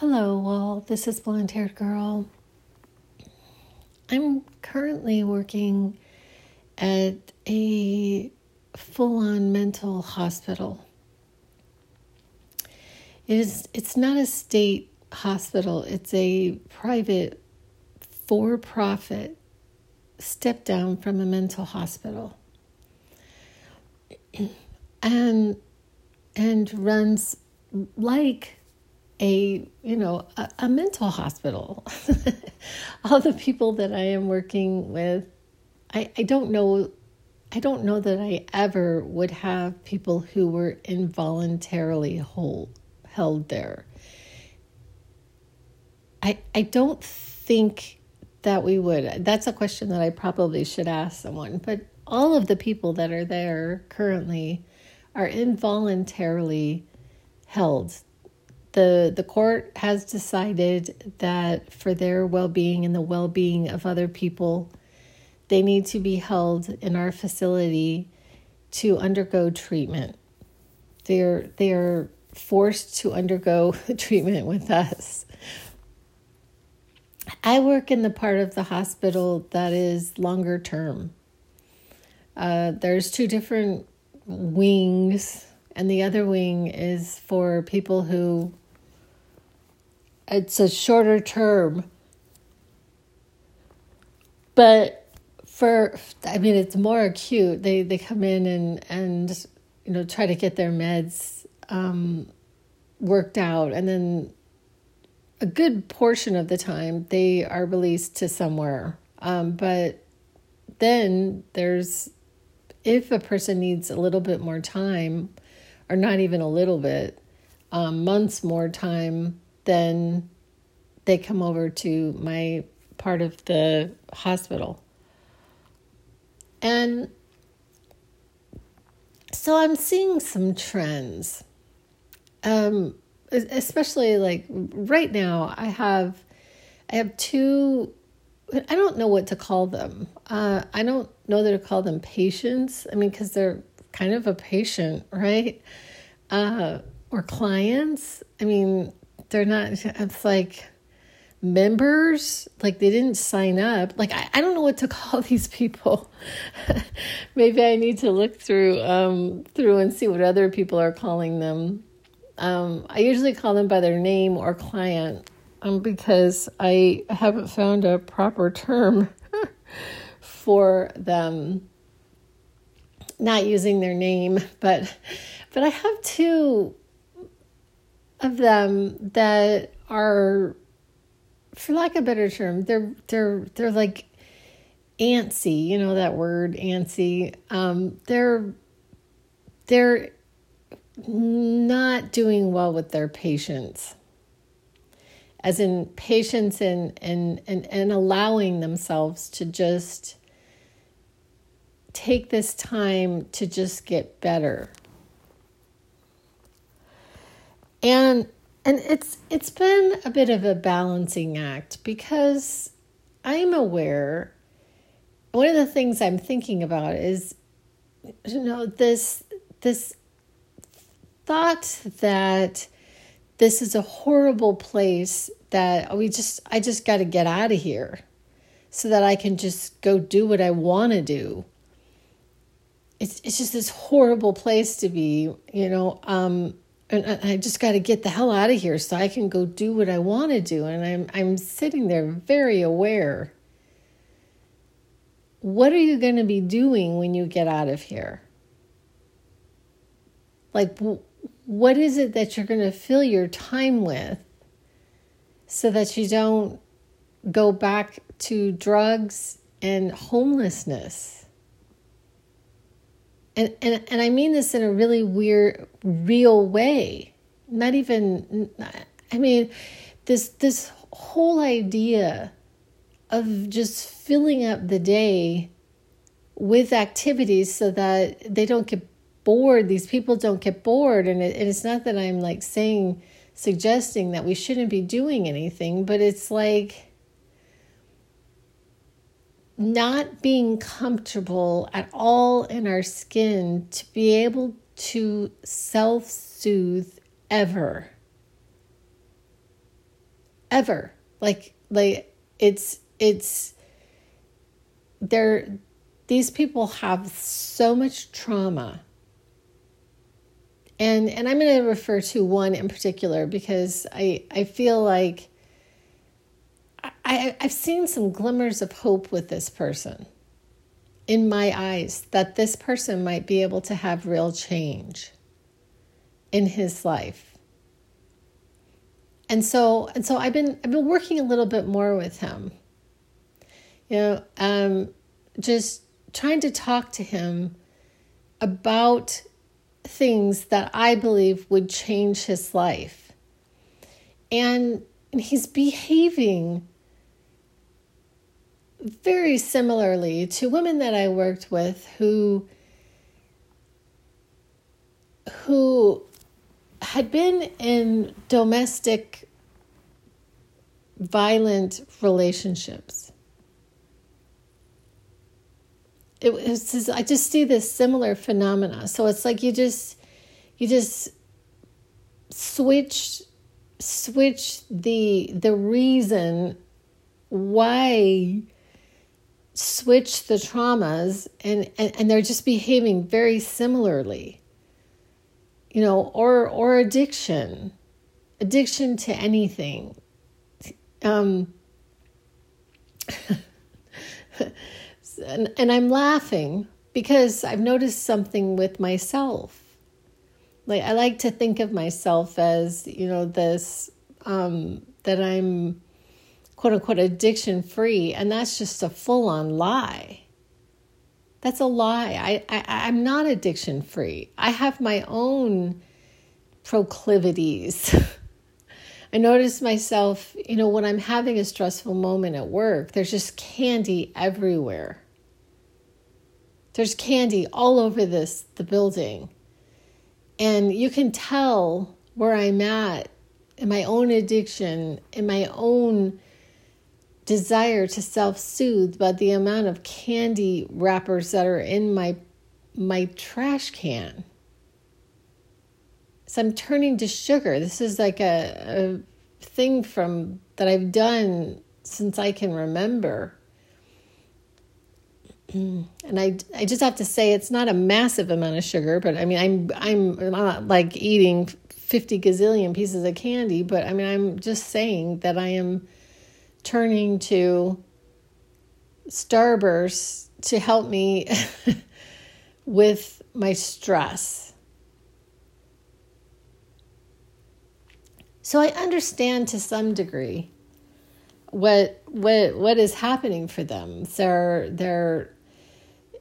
Hello, well, this is Blonde Haired Girl. I'm currently working at a full on mental hospital. It is it's not a state hospital, it's a private for profit step down from a mental hospital. and and runs like a you know a, a mental hospital. All the people that i am working with I, I don't know i don't know that i ever would have people who were involuntarily hold, held there. I i don't think that we would. That's a question that i probably should ask someone but all of the people that are there currently are involuntarily held the the court has decided that for their well-being and the well-being of other people they need to be held in our facility to undergo treatment. They're they're forced to undergo treatment with us. I work in the part of the hospital that is longer term. Uh, there's two different wings and the other wing is for people who it's a shorter term. But for I mean it's more acute. They they come in and and you know try to get their meds um, worked out and then a good portion of the time they are released to somewhere. Um, but then there's if a person needs a little bit more time, or not even a little bit, um, months more time then they come over to my part of the hospital. And so I'm seeing some trends. Um, especially like right now, I have I have two. I don't know what to call them. Uh, I don't know that to call them patients. I mean, because they're kind of a patient, right? Uh, or clients. I mean, they're not it's like members like they didn't sign up. Like i, I don't know what to call these people. Maybe i need to look through um through and see what other people are calling them. Um i usually call them by their name or client um because i haven't found a proper term for them. Not using their name but but i have two of them that are for lack of a better term they're they're they're like antsy you know that word antsy? Um they're they're not doing well with their patients. As in patience and and and, and allowing themselves to just take this time to just get better and and it's it's been a bit of a balancing act because I'm aware one of the things I'm thinking about is you know this this thought that this is a horrible place that we just I just got to get out of here so that I can just go do what I want to do. It's it's just this horrible place to be, you know. Um, and I just got to get the hell out of here so I can go do what I want to do. And I'm I'm sitting there very aware. What are you going to be doing when you get out of here? Like, what is it that you're going to fill your time with so that you don't go back to drugs and homelessness? And, and and I mean this in a really weird, real way. Not even, I mean, this this whole idea of just filling up the day with activities so that they don't get bored. These people don't get bored, and, it, and it's not that I'm like saying, suggesting that we shouldn't be doing anything, but it's like not being comfortable at all in our skin to be able to self soothe ever. ever. Like like it's it's they're these people have so much trauma. And and I'm going to refer to one in particular because I I feel like I, I've seen some glimmers of hope with this person in my eyes that this person might be able to have real change in his life. And so and so I've been I've been working a little bit more with him. You know, um, just trying to talk to him about things that I believe would change his life. And, and he's behaving very similarly to women that I worked with who who had been in domestic violent relationships. It was I just see this similar phenomena. So it's like you just you just switch switch the the reason why switch the traumas and, and, and they're just behaving very similarly. You know or or addiction. Addiction to anything. Um and, and i'm laughing because i've noticed something with myself. Like i like to think of myself as you know this um that i'm quote unquote addiction free, and that's just a full on lie. That's a lie. I, I, I'm not addiction free. I have my own proclivities. I notice myself, you know, when I'm having a stressful moment at work, there's just candy everywhere. There's candy all over this the building. And you can tell where I'm at in my own addiction, in my own desire to self-soothe by the amount of candy wrappers that are in my my trash can. So I'm turning to sugar. This is like a, a thing from that I've done since I can remember. and I, I just have to say it's not a massive amount of sugar, but I mean I'm I'm, I'm not like eating 50 gazillion pieces of candy, but I mean I'm just saying that I am turning to Starburst to help me with my stress. So I understand to some degree what what what is happening for them. They're they're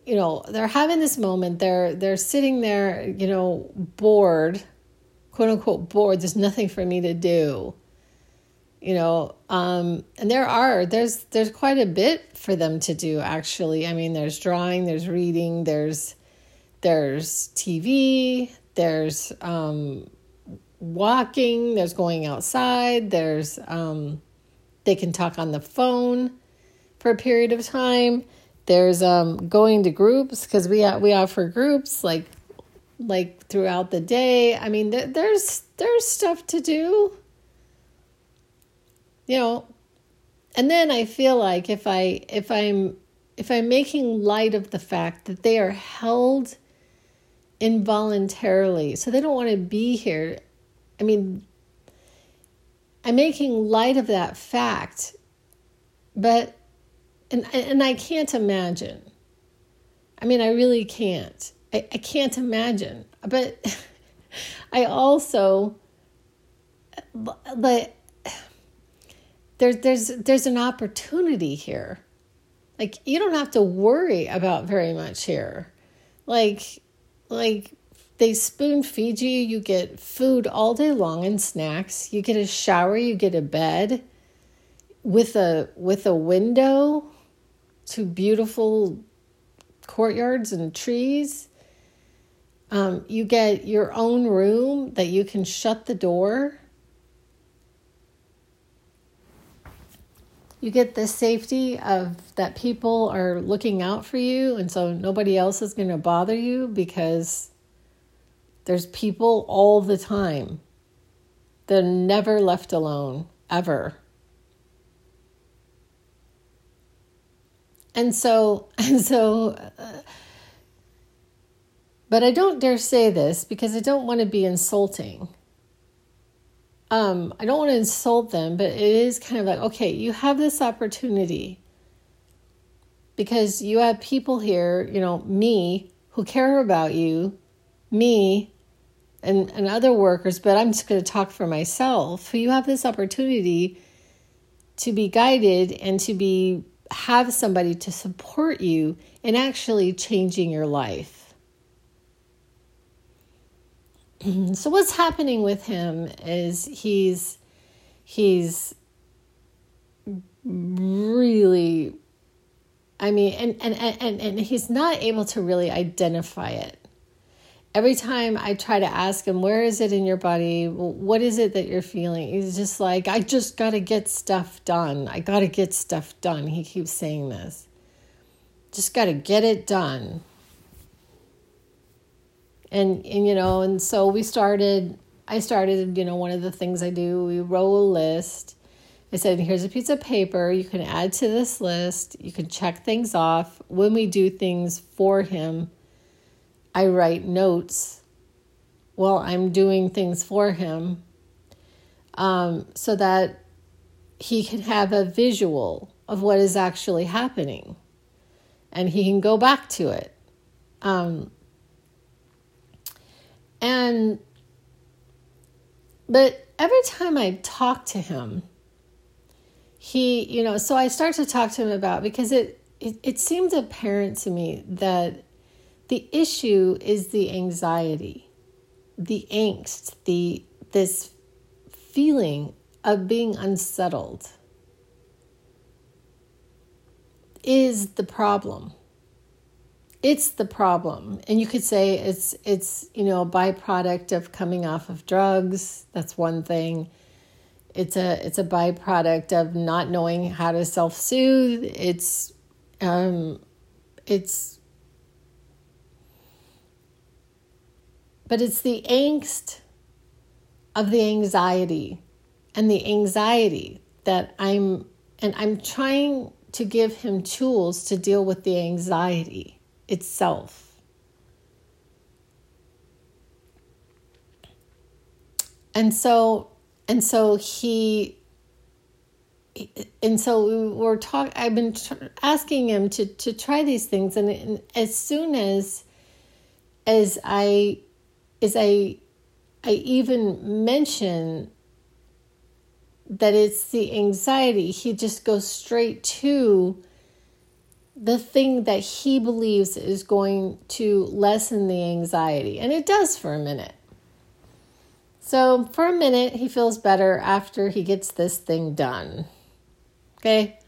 you know, they're having this moment, they're they're sitting there, you know, bored, quote unquote bored, there's nothing for me to do you know um, and there are there's there's quite a bit for them to do actually. I mean there's drawing there's reading there's there's tv there's um, walking there's going outside there's um, they can talk on the phone for a period of time. There's um, going to groups because we we offer groups like like throughout the day. I mean there, there's there's stuff to do you know and then i feel like if i if i'm if i'm making light of the fact that they are held involuntarily so they don't want to be here i mean i'm making light of that fact but and and i can't imagine. I mean i really can't. I, I can't imagine. But i also but there's there's there's an opportunity here. Like you don't have to worry about very much here. Like like they spoon feed you, you get food all day long and snacks. You get a shower, you get a bed with a with a window to beautiful courtyards and trees. Um, you get your own room that you can shut the door you get the safety of that people are looking out for you and so nobody else is going to bother you because there's people all the time. They're never left alone ever. And so and so uh, but I don't dare say this because I don't want to be insulting. Um, I don't want to insult them, but it is kind of like, okay, you have this opportunity because you have people here, you know, me, who care about you, me, and, and other workers, but I'm just going to talk for myself. You have this opportunity to be guided and to be have somebody to support you in actually changing your life. so what's happening with him is he's he's really I mean and and and and he's not able to really identify it every time I try to ask him, where is it in your body? What is it that you're feeling? He's just like, I just got to get stuff done. I got to get stuff done. He keeps saying this. Just got to get it done. And, and, you know, and so we started, I started, you know, one of the things I do, we roll a list. I said, here's a piece of paper. You can add to this list. You can check things off when we do things for him I write notes while I'm doing things for him um, so that he can have a visual of what is actually happening and he can go back to it. Um, and, but every time I talk to him, he, you know, so I start to talk to him about because it, it, it apparent to me that the issue is the anxiety, the angst, the this feeling of being unsettled is the problem. It's the problem. And you could say it's it's, you know, a byproduct of coming off of drugs. That's one thing. It's a it's a byproduct of not knowing how to self-soothe. It's um it's but it's the angst of the anxiety and the anxiety that I'm, and I'm trying to give him tools to deal with the anxiety itself. And so, and so he, and so we're talking. I've been asking him to to try these things, and, and as soon as as I is I I even mention that it's the anxiety, he just goes straight to the thing that he believes is going to lessen the anxiety. And it does for a minute. So, for a minute, he feels better after he gets this thing done. Okay?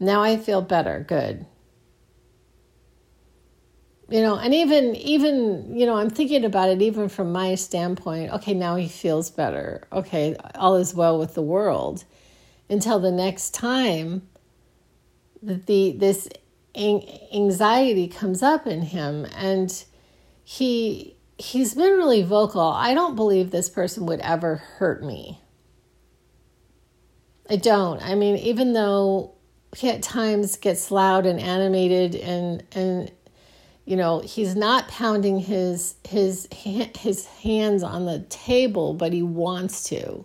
Now I feel better. Good you know and even even you know i'm thinking about it even from my standpoint okay now he feels better okay all is well with the world until the next time that the this anxiety comes up in him and he he's been really vocal. I don't believe this person would ever hurt me. I don't. I mean even though he at times gets loud and animated and and you know he's not pounding his his his hands on the table but he wants to.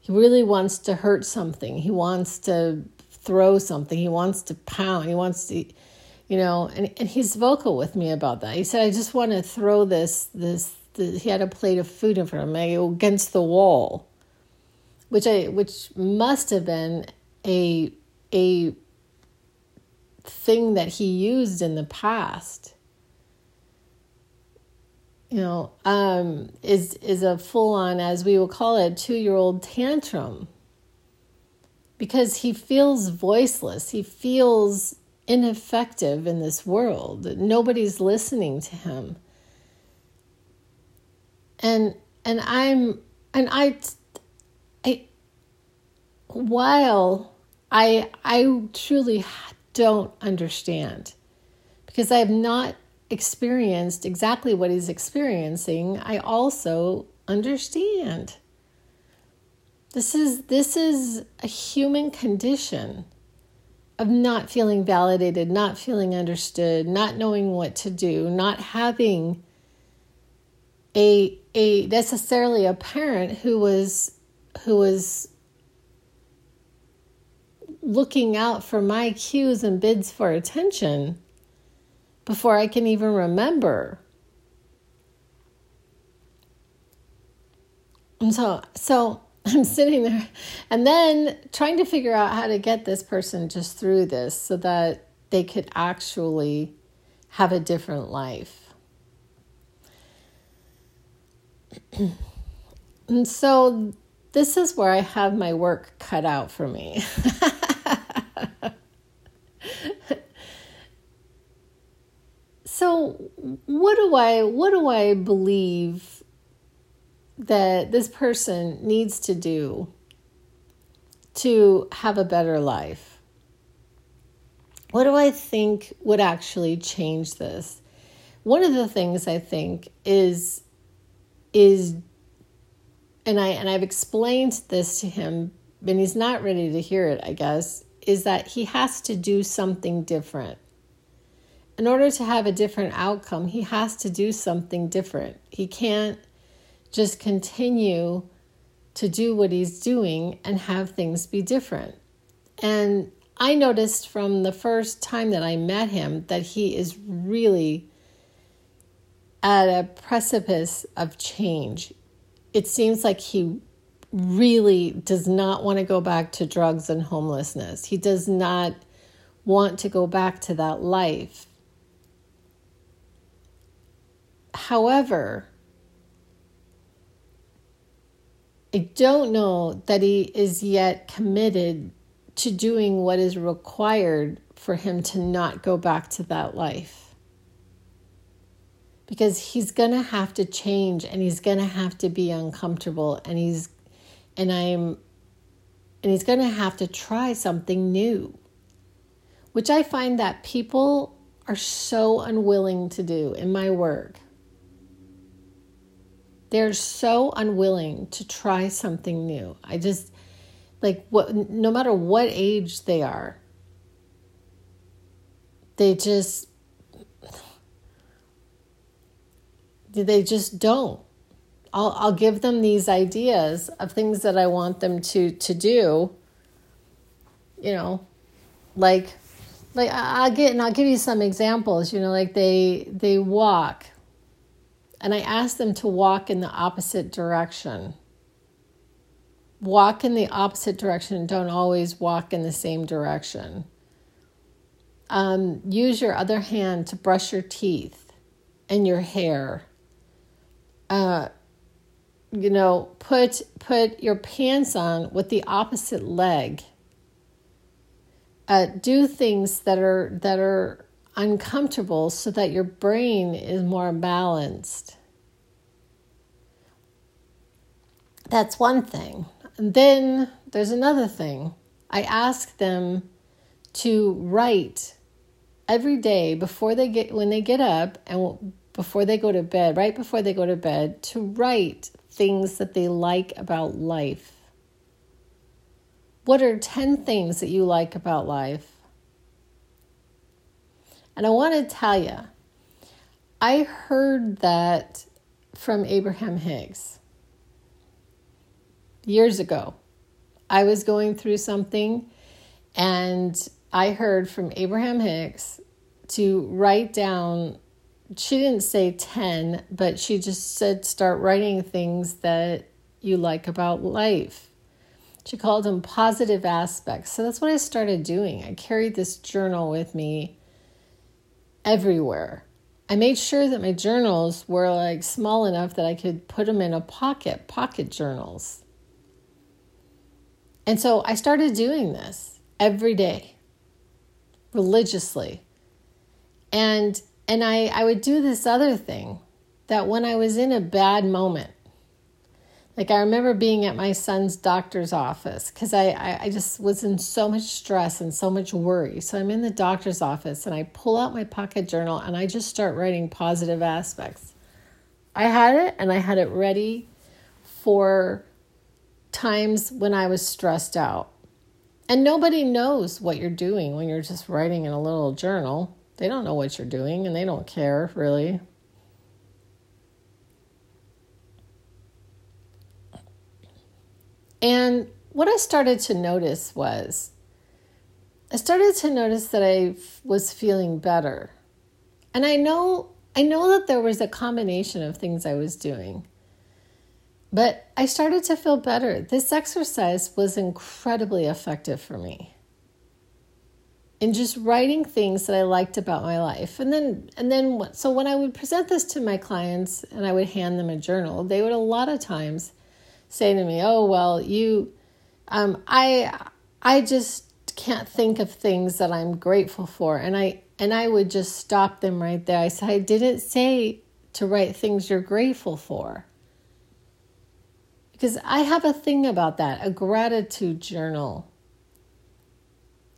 He really wants to hurt something. He wants to throw something. He wants to pound. He wants to you know and, and he's vocal with me about that. He said i just want to throw this this, this he had a plate of food in front of me against the wall which i which must have been a a thing that he used in the past. You know um, is is a full on as we will call it two year old tantrum because he feels voiceless he feels ineffective in this world nobody's listening to him and and i'm and i i while i i truly don't understand because I have not experienced exactly what he's experiencing. I also understand. This is this is a human condition of not feeling validated, not feeling understood, not knowing what to do, not having a a necessarily a parent who was who was looking out for my cues and bids for attention before I can even remember. And so so I'm sitting there and then trying to figure out how to get this person just through this so that they could actually have a different life. and so this is where I have my work cut out for me. so what do I what do I believe that this person needs to do to have a better life? What do I think would actually change this? One of the things I think is is and I and I've explained this to him, and he's not ready to hear it, I guess, is that he has to do something different. In order to have a different outcome, he has to do something different. He can't just continue to do what he's doing and have things be different. And I noticed from the first time that I met him that he is really at a precipice of change. It seems like he really does not want to go back to drugs and homelessness. He does not want to go back to that life. However, I don't know that he is yet committed to doing what is required for him to not go back to that life. Because he's going to have to change and he's going to have to be uncomfortable and he's and I'm and he's going to have to try something new. Which I find that people are so unwilling to do in my work. They're so unwilling to try something new. I just like what no matter what age they are. They just they just don't. I'll I'll give them these ideas of things that I want them to to do. You know, like like I'll get and I'll give you some examples, you know, like they they walk and I ask them to walk in the opposite direction. Walk in the opposite direction, don't always walk in the same direction. Um, use your other hand to brush your teeth and your hair. Uh, you know, put put your pants on with the opposite leg. Uh, do things that are that are uncomfortable so that your brain is more balanced. That's one thing. And then there's another thing. I ask them to write every day before they get when they get up and before they go to bed, right before they go to bed, to write things that they like about life. What are 10 things that you like about life? And I want to tell you, I heard that from Abraham Hicks years ago. I was going through something and I heard from Abraham Hicks to write down, she didn't say 10, but she just said start writing things that you like about life. She called them positive aspects. So that's what I started doing. I carried this journal with me everywhere. I made sure that my journals were like small enough that I could put them in a pocket, pocket journals. And so I started doing this every day religiously. And and I, I would do this other thing that when I was in a bad moment, like I remember being at my son's doctor's office because I, I, I, just was in so much stress and so much worry. So I'm in the doctor's office and I pull out my pocket journal and I just start writing positive aspects. I had it and I had it ready for times when I was stressed out. And nobody knows what you're doing when you're just writing in a little journal. They don't know what you're doing and they don't care really. And what I started to notice was I started to notice that I was feeling better. And I know I know that there was a combination of things I was doing. But I started to feel better. This exercise was incredibly effective for me. In just writing things that I liked about my life. And then and then so when I would present this to my clients and I would hand them a journal, they would a lot of times say to me, "Oh, well, you um I I just can't think of things that I'm grateful for." And I and I would just stop them right there. I said, I didn't say to write things you're grateful for. Because I have a thing about that, a gratitude journal.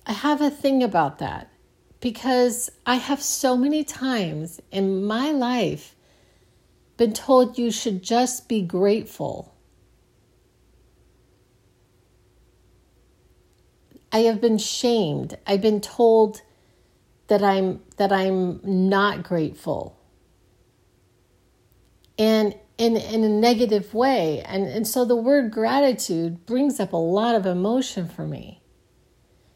I have a thing about that because I have so many times in my life been told you should just be grateful. I have been shamed. I've been told that I'm that I'm not grateful. And in in a negative way. And and so the word gratitude brings up a lot of emotion for me.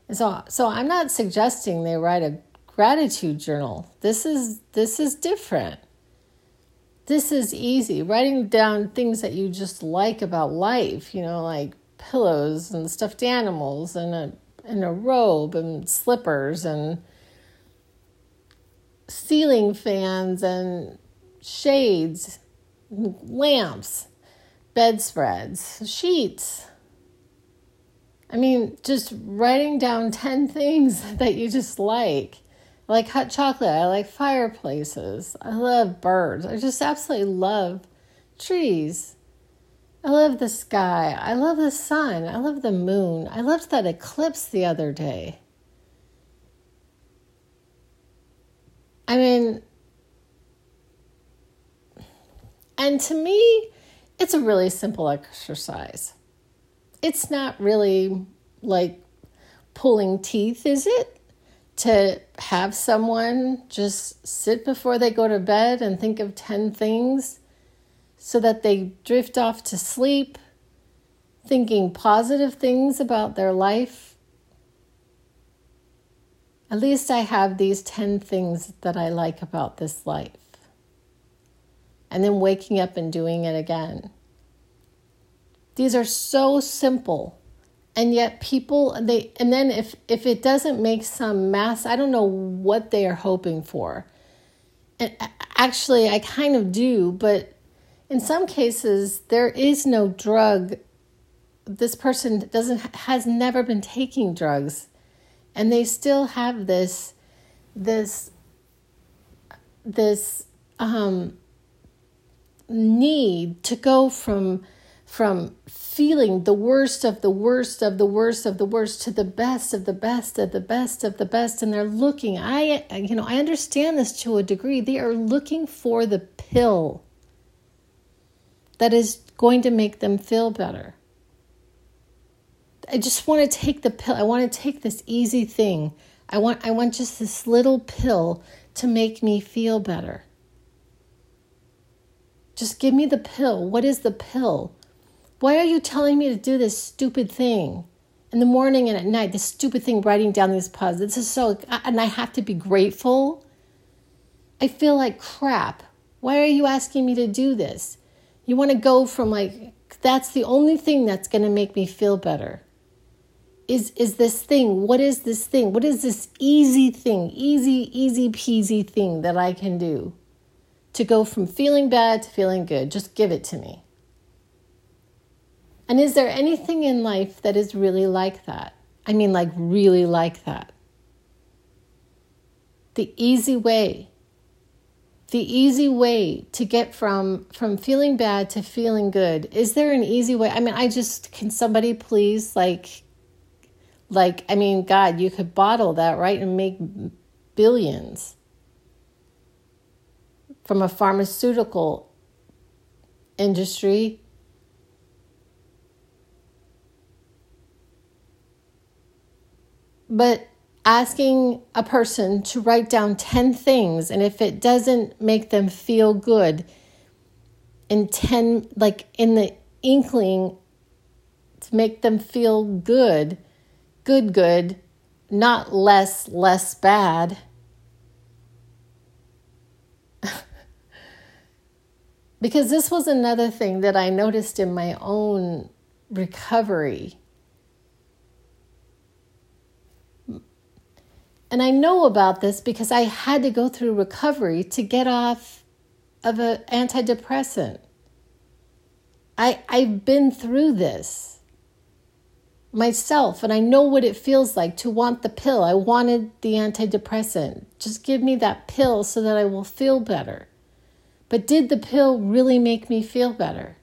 And so so I'm not suggesting they write a gratitude journal. This is this is different. This is easy. Writing down things that you just like about life, you know, like pillows and stuffed animals and a and a robe and slippers and ceiling fans and shades, lamps, bedspreads, sheets. I mean, just writing down 10 things that you just like. I like hot chocolate. I like fireplaces. I love birds. I just absolutely love trees. I love the sky. I love the sun. I love the moon. I loved that eclipse the other day. I mean, and to me, it's a really simple exercise. It's not really like pulling teeth, is it? To have someone just sit before they go to bed and think of 10 things so that they drift off to sleep thinking positive things about their life at least I have these 10 things that I like about this life. And then waking up and doing it again. These are so simple. And yet people they and then if if it doesn't make some mass, I don't know what they are hoping for. And actually I kind of do, but in some cases there is no drug. This person doesn't has never been taking drugs and they still have this this this um, need to go from from feeling the worst of the worst of the worst of the worst to the best of the best of the best of the best and they're looking. I you know i understand this to a degree. They are looking for the pill that is going to make them feel better I just want to take the pill. I want to take this easy thing. I want I want just this little pill to make me feel better. Just give me the pill. What is the pill? Why are you telling me to do this stupid thing? In the morning and at night, this stupid thing writing down these puzzles. This is so and I have to be grateful. I feel like crap. Why are you asking me to do this? You want to go from like that's the only thing that's going to make me feel better. Is is this thing what is this thing? What is this easy thing easy easy peasy thing that i can do to go from feeling bad to feeling good? Just give it to me. And is there anything in life that is really like that? I mean like really like that. The easy way the easy way to get from from feeling bad to feeling good is there an easy way i mean i just can somebody please like like, I mean, God, you could bottle that, right, and make billions from a pharmaceutical industry. but asking a person to write down 10 things and if it doesn't make them feel good in 10 like in the inkling to make them feel good good good not less less bad. Because this was another thing that I noticed in my own recovery And I know about this because I had to go through recovery to get off of an antidepressant. I, I've been through this myself, and I know what it feels like to want the pill. I wanted the antidepressant. Just give me that pill so that I will feel better. But did the pill really make me feel better?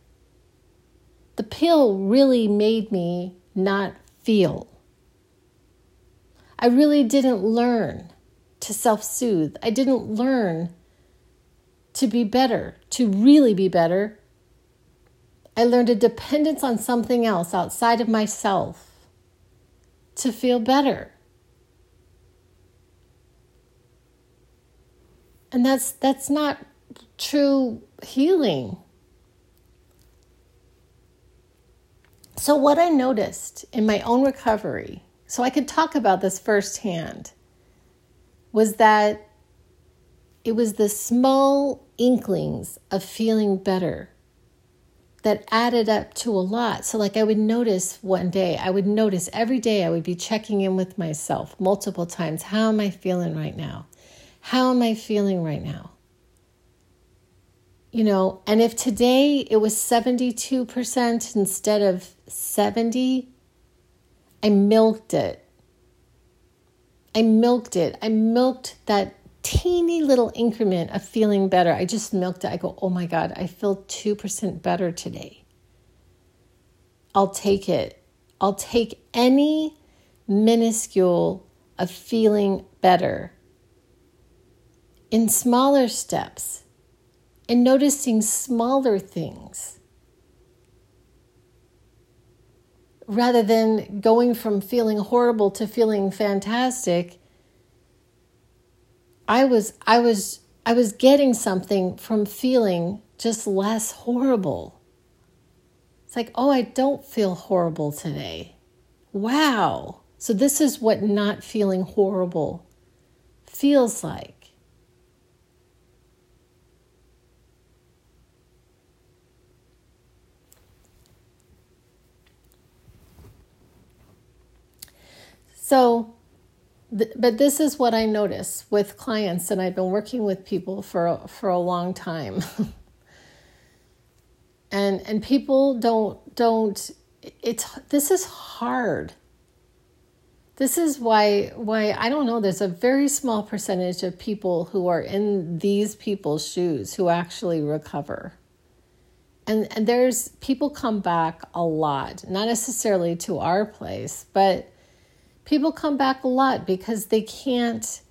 The pill really made me not feel. I really didn't learn to self soothe. I didn't learn to be better, to really be better. I learned a dependence on something else outside of myself to feel better. And that's that's not true healing. So what I noticed in my own recovery so I could talk about this firsthand, was that it was the small inklings of feeling better that added up to a lot. So, like, I would notice one day, I would notice every day I would be checking in with myself multiple times. How am I feeling right now? How am I feeling right now? You know, and if today it was 72% instead of 70, I milked it. I milked it. I milked that teeny little increment of feeling better. I just milked it. I go, oh my God, I feel 2% better today. I'll take it. I'll take any minuscule of feeling better in smaller steps and noticing smaller things. Rather than going from feeling horrible to feeling fantastic i was i was i was getting something from feeling just less horrible. It's like oh i don't feel horrible today. Wow. So this is what not feeling horrible feels like So, but this is what I notice with clients, and I've been working with people for for a long time. and and people don't don't it's this is hard. This is why why I don't know. There's a very small percentage of people who are in these people's shoes who actually recover. And, and there's people come back a lot, not necessarily to our place, but people come back a lot because they can't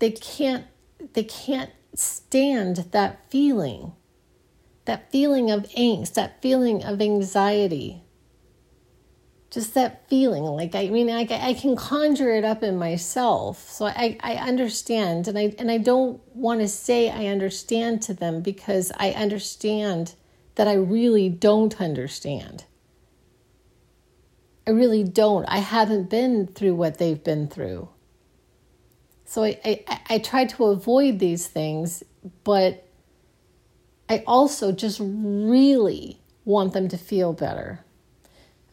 they can't they can't stand that feeling that feeling of angst that feeling of anxiety. Just that feeling like i mean i, I can conjure it up in myself. So i, I understand and i and i don't want to say i understand to them because i understand that i really don't understand I really don't. I haven't been through what they've been through. So I, I, I try to avoid these things, but I also just really want them to feel better.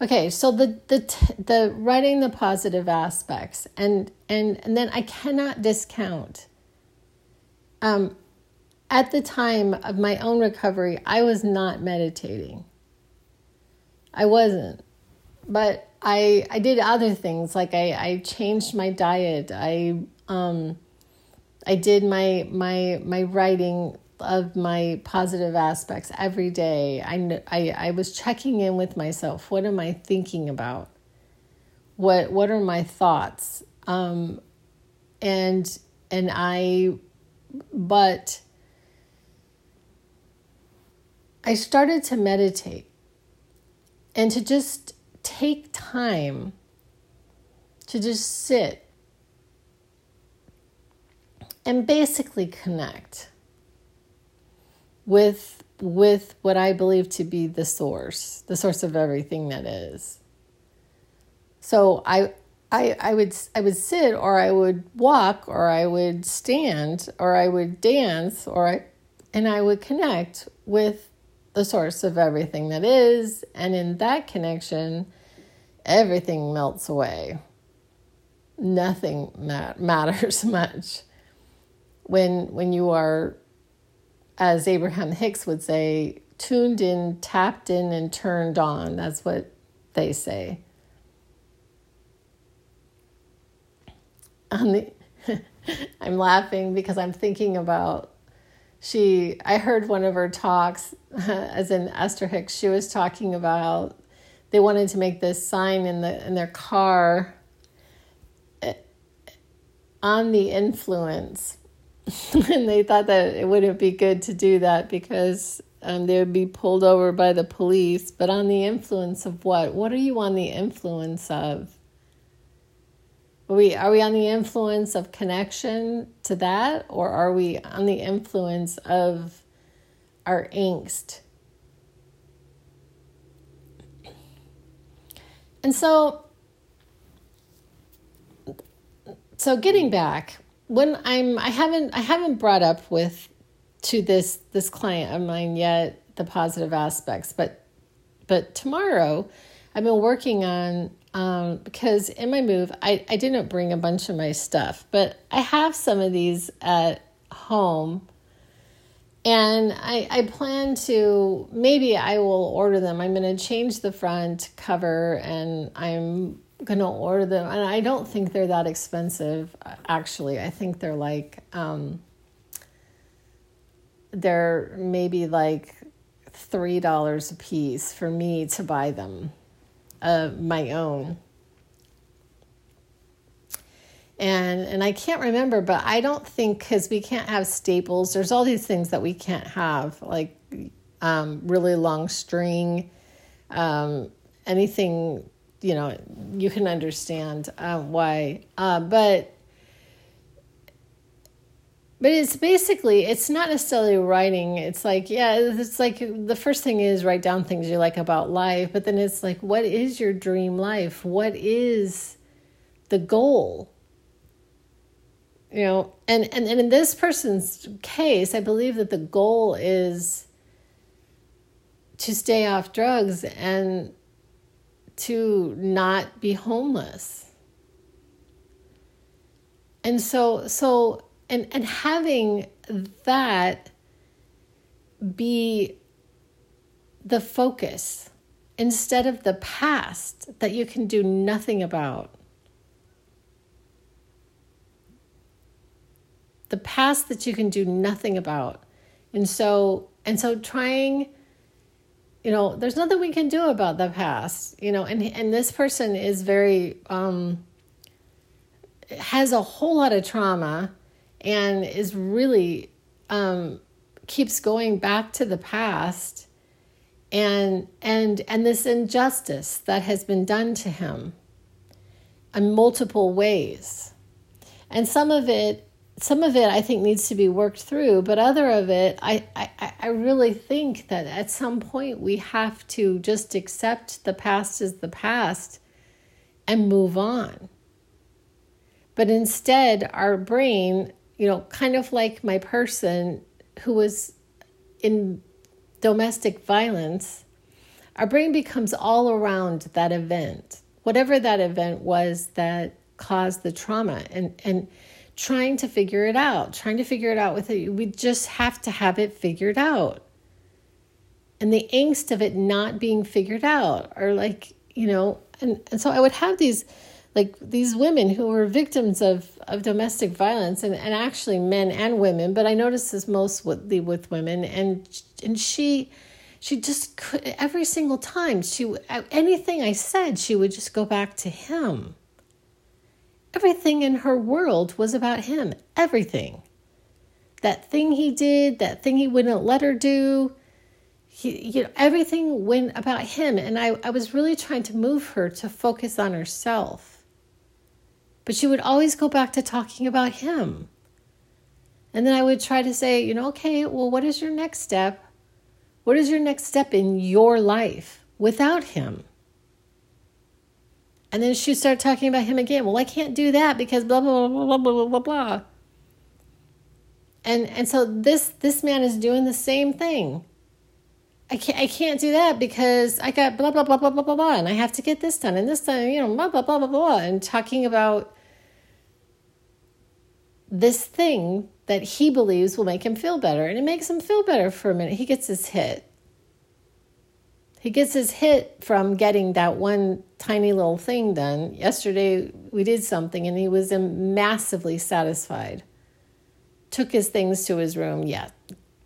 Okay, so the the the writing the positive aspects and and and then I cannot discount. Um, at the time of my own recovery, I was not meditating. I wasn't but I I did other things like I I changed my diet. I um I did my my my writing of my positive aspects every day. I I I was checking in with myself. What am I thinking about? What what are my thoughts? Um and and I but I started to meditate and to just take time to just sit and basically connect with with what I believe to be the source, the source of everything that is. So I I, I would I would sit or I would walk or I would stand or I would dance or I and I would connect with the source of everything that is and in that connection everything melts away. Nothing mat- matters much. When when you are as Abraham Hicks would say tuned in tapped in and turned on that's what they say. On the I'm laughing because I'm thinking about she I heard one of her talks as in Esther Hicks she was talking about they wanted to make this sign in the in their car eh, on the influence. And they thought that it wouldn't be good to do that because um, they would be pulled over by the police. But on the influence of what? What are you on the influence of are we are we on the influence of connection to that or are we on the influence of our angst? And so so getting back, when I'm I haven't I haven't brought up with to this this client of mine yet the positive aspects, but but tomorrow I've been working on um, because in my move, I, I didn't bring a bunch of my stuff, but I have some of these at home. And I, I plan to, maybe I will order them. I'm going to change the front cover and I'm going to order them. And I don't think they're that expensive, actually. I think they're like, um, they're maybe like $3 a piece for me to buy them of my own. And and I can't remember, but I don't think because we can't have staples. There's all these things that we can't have, like um, really long string, um, anything. You know, you can understand uh, why. Uh, but but it's basically it's not necessarily writing. It's like yeah it's like the first thing is write down things you like about life but then it's like what is your dream life? What is the goal? You know and and, and in this person's case i believe that the goal is to stay off drugs and to not be homeless. And so so and and having that be the focus instead of the past that you can do nothing about. The past that you can do nothing about. And so and so trying you know there's nothing we can do about the past you know and and this person is very um has a whole lot of trauma and is really um, keeps going back to the past and and and this injustice that has been done to him in multiple ways. And some of it some of it i think needs to be worked through but other of it i i, I really think that at some point we have to just accept the past as the past and move on. But instead our brain you know, kind of like my person who was in domestic violence, our brain becomes all around that event, whatever that event was that caused the trauma, and, and trying to figure it out, trying to figure it out with it. We just have to have it figured out. And the angst of it not being figured out, or like, you know, and, and so I would have these like these women who were victims of, of domestic violence and, and actually men and women but i noticed this with with women and and she she just could every single time she anything i said she would just go back to him. Everything in her world was about him. Everything. That thing he did that thing he wouldn't let her do. He, you know everything went about him and I, I was really trying to move her to focus on herself But she would always go back to talking about him. And then I would try to say, you know, okay, well, what is your next step? What is your next step in your life without him? And then she'd start talking about him again. Well, I can't do that because blah blah blah blah blah blah blah blah. And and so this this man is doing the same thing. I can't I can't do that because I got blah blah blah blah blah blah blah and I have to get this done and this done, you know, blah blah blah blah blah and talking about this thing that he believes will make him feel better. And it makes him feel better for a minute. He gets his hit. He gets his hit from getting that one tiny little thing done. Yesterday, we did something and he was massively satisfied. Took his things to his room. Yeah,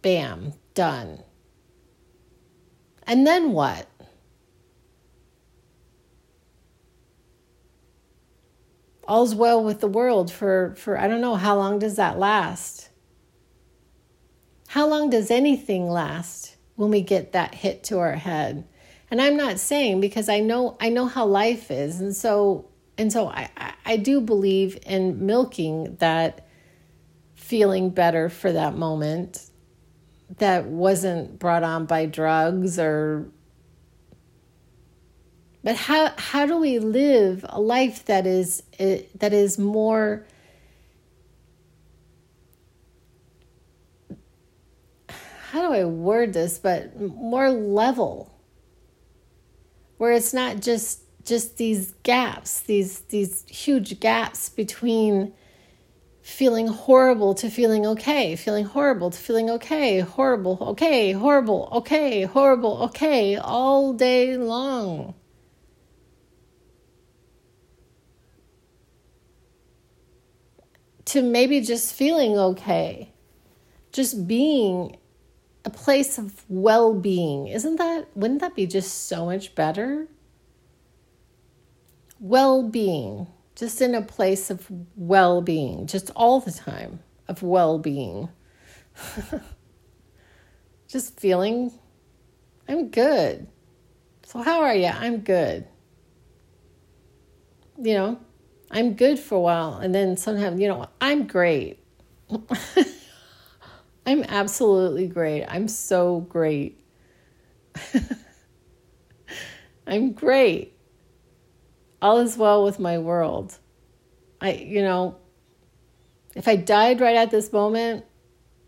bam, done. And then what? all's well with the world for, for I don't know, how long does that last? How long does anything last when we get that hit to our head? And I'm not saying because I know I know how life is, and so and so I, I do believe in milking that feeling better for that moment that wasn't brought on by drugs or but how how do we live a life that is eh, that is more how do I word this but more level? Where it's not just just these gaps these these huge gaps between feeling horrible to feeling okay feeling horrible to feeling okay horrible okay horrible okay horrible okay all day long to maybe just feeling okay, just being a place of well being. Isn't that, wouldn't that be just so much better? Well being, just in a place of well being, just all the time of well being. just feeling, I'm good. So, how are you? I'm good. You know, I'm good for a while. And then sometimes, you know, I'm great. I'm absolutely great. I'm so great. I'm great. All is well with my world. I, you know, if I died right at this moment,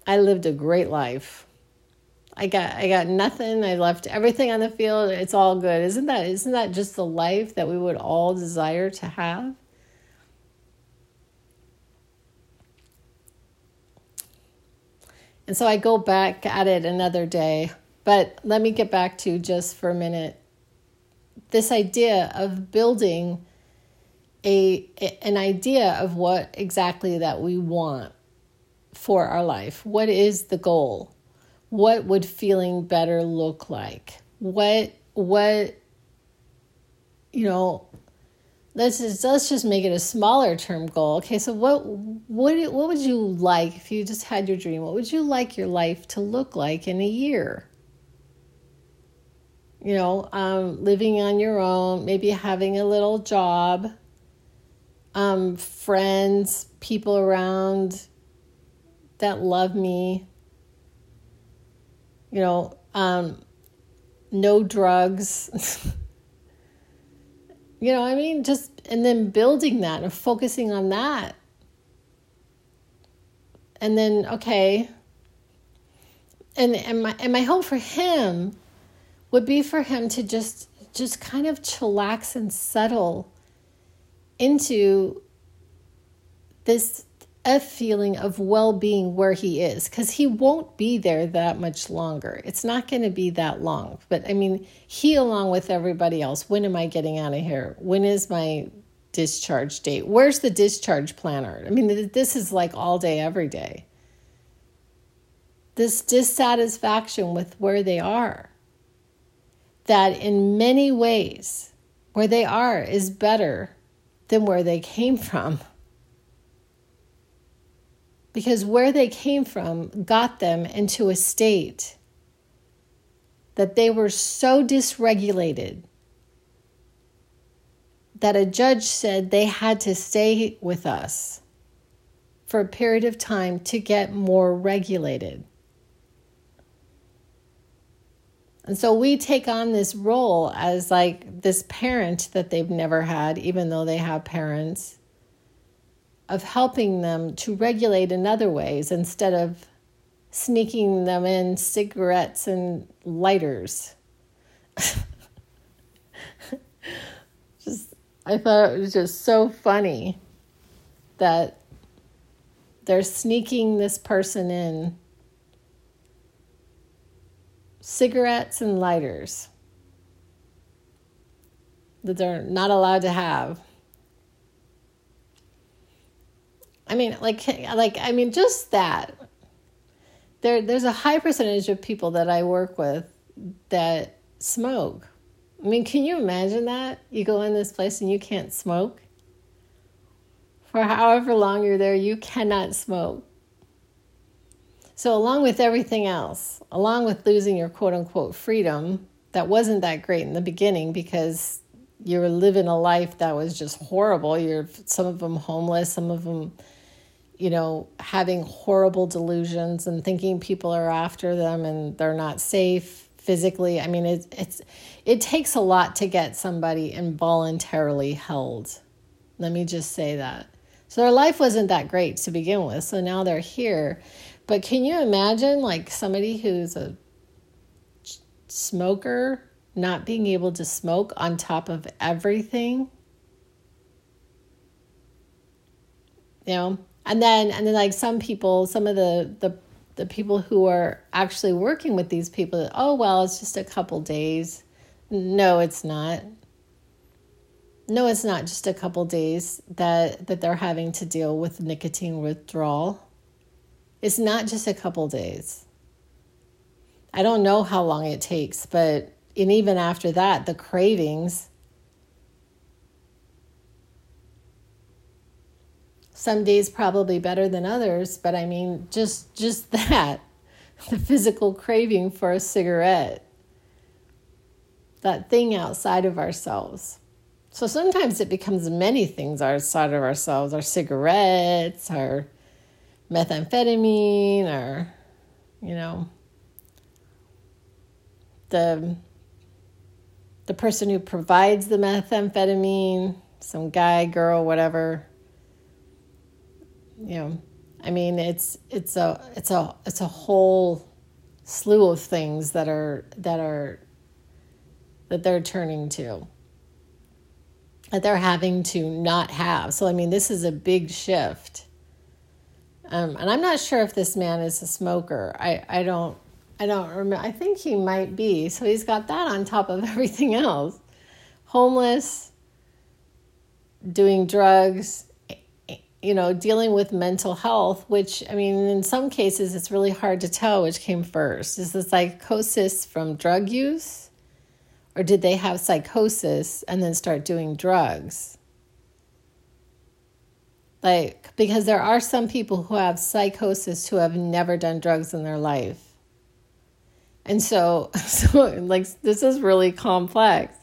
I lived a great life. I got I got nothing. I left everything on the field. It's all good. Isn't that isn't that just the life that we would all desire to have? And so I go back at it another day. But let me get back to just for a minute this idea of building a an idea of what exactly that we want for our life. What is the goal? What would feeling better look like? What what you know let's just, let's just make it a smaller term goal. Okay, so what what what would you like if you just had your dream? What would you like your life to look like in a year? You know, um, living on your own, maybe having a little job, um, friends, people around that love me. You know, um, no drugs. You know, I mean, just and then building that and focusing on that. And then, okay. And and my and my hope for him would be for him to just just kind of chillax and settle into this a feeling of well being where he is because he won't be there that much longer. It's not going to be that long. But I mean, he, along with everybody else, when am I getting out of here? When is my discharge date? Where's the discharge planner? I mean, this is like all day, every day. This dissatisfaction with where they are, that in many ways, where they are is better than where they came from because where they came from got them into a state that they were so dysregulated that a judge said they had to stay with us for a period of time to get more regulated. And so we take on this role as like this parent that they've never had, even though they have parents, of helping them to regulate in other ways instead of sneaking them in cigarettes and lighters. just I thought it was just so funny that they're sneaking this person in cigarettes and lighters that they're not allowed to have. I mean, like, like I mean, just that. There, there's a high percentage of people that I work with that smoke. I mean, can you imagine that? You go in this place and you can't smoke. For however long you're there, you cannot smoke. So, along with everything else, along with losing your quote unquote freedom, that wasn't that great in the beginning because you were living a life that was just horrible. You're some of them homeless, some of them, you know, having horrible delusions and thinking people are after them and they're not safe physically. I mean, it, it's it takes a lot to get somebody involuntarily held. Let me just say that. So their life wasn't that great to begin with. So now they're here but can you imagine, like, somebody who's a smoker not being able to smoke on top of everything? You know, and then and then like some people, some of the the the people who are actually working with these people, oh well, it's just a couple days. No, it's not. No, it's not just a couple days that that they're having to deal with nicotine withdrawal. It's not just a couple days. I don't know how long it takes, but and even after that, the cravings. Some days probably better than others, but I mean just just that. The physical craving for a cigarette. That thing outside of ourselves. So sometimes it becomes many things outside of ourselves, our cigarettes, our methamphetamine or, you know, the the person who provides the methamphetamine, some guy, girl, whatever. You know, I mean, it's it's a it's a it's a whole slew of things that are that are that they're turning to that they're having to not have. So I mean, this is a big shift um, and I'm not sure if this man is a smoker. I, I don't I don't remember. I think he might be. So he's got that on top of everything else. Homeless, doing drugs, you know, dealing with mental health, which, I mean, in some cases, it's really hard to tell which came first. Is the psychosis from drug use? Or did they have psychosis and then start doing drugs? Like, because there are some people who have psychosis who have never done drugs in their life. And so, so like, this is really complex.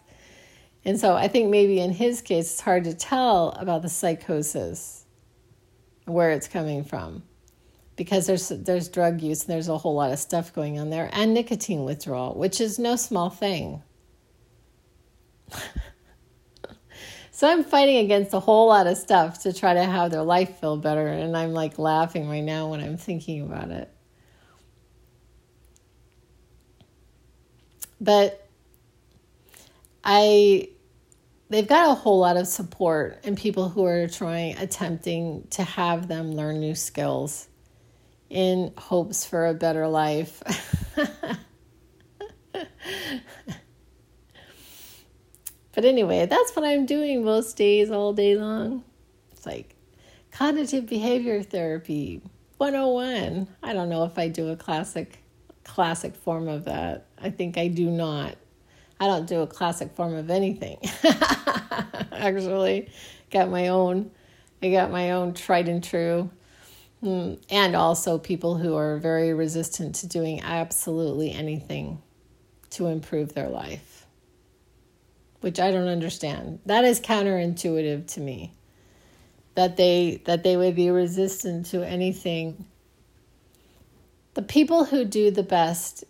And so I think maybe in his case, it's hard to tell about the psychosis, where it's coming from. Because there's there's drug use and there's a whole lot of stuff going on there, and nicotine withdrawal, which is no small thing. So I'm fighting against a whole lot of stuff to try to have their life feel better. And I'm like laughing right now when I'm thinking about it. But I they've got a whole lot of support and people who are trying attempting to have them learn new skills in hopes for a better life. But anyway, that's what I'm doing most days, all day long. It's like cognitive behavior therapy 101. I don't know if I do a classic classic form of that. I think I do not. I don't do a classic form of anything. Actually, got my own. I got my own tried and true. Hmm, and also people who are very resistant to doing absolutely anything to improve their life which I don't understand. That is counterintuitive to me. That they that they would be resistant to anything. The people who do the best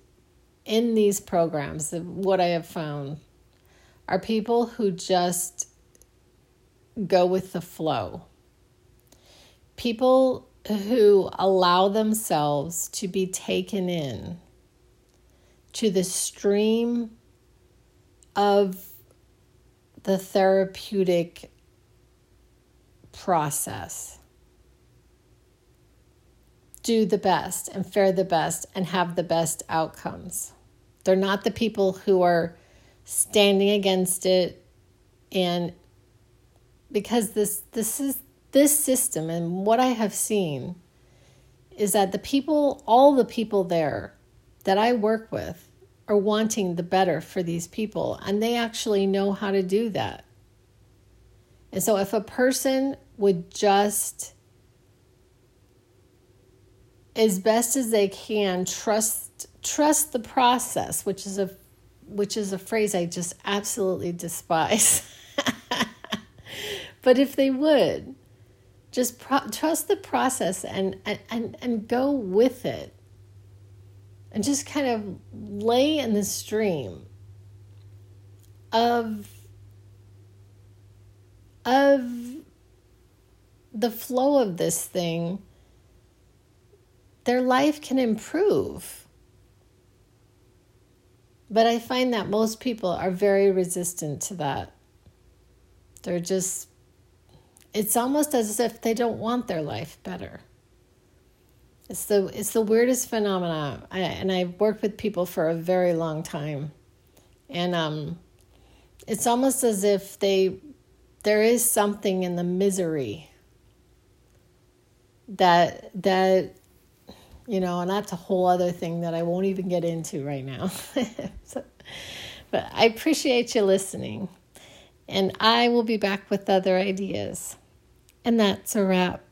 in these programs, what I have found, are people who just go with the flow. People who allow themselves to be taken in to the stream of the therapeutic process. Do the best and fare the best and have the best outcomes. They're not the people who are standing against it and because this this is this system and what I have seen is that the people all the people there that I work with are wanting the better for these people and they actually know how to do that. And so if a person would just as best as they can trust trust the process, which is a which is a phrase I just absolutely despise. but if they would, just pro- trust the process and, and, and go with it and just kind of lay in the stream of of the flow of this thing their life can improve but I find that most people are very resistant to that. They're just, it's almost as if they don't want their life better. It's the it's the weirdest phenomena, I, and I've worked with people for a very long time, and um, it's almost as if they there is something in the misery that that you know, and that's a whole other thing that I won't even get into right now. so, but I appreciate you listening, and I will be back with other ideas. And that's a wrap.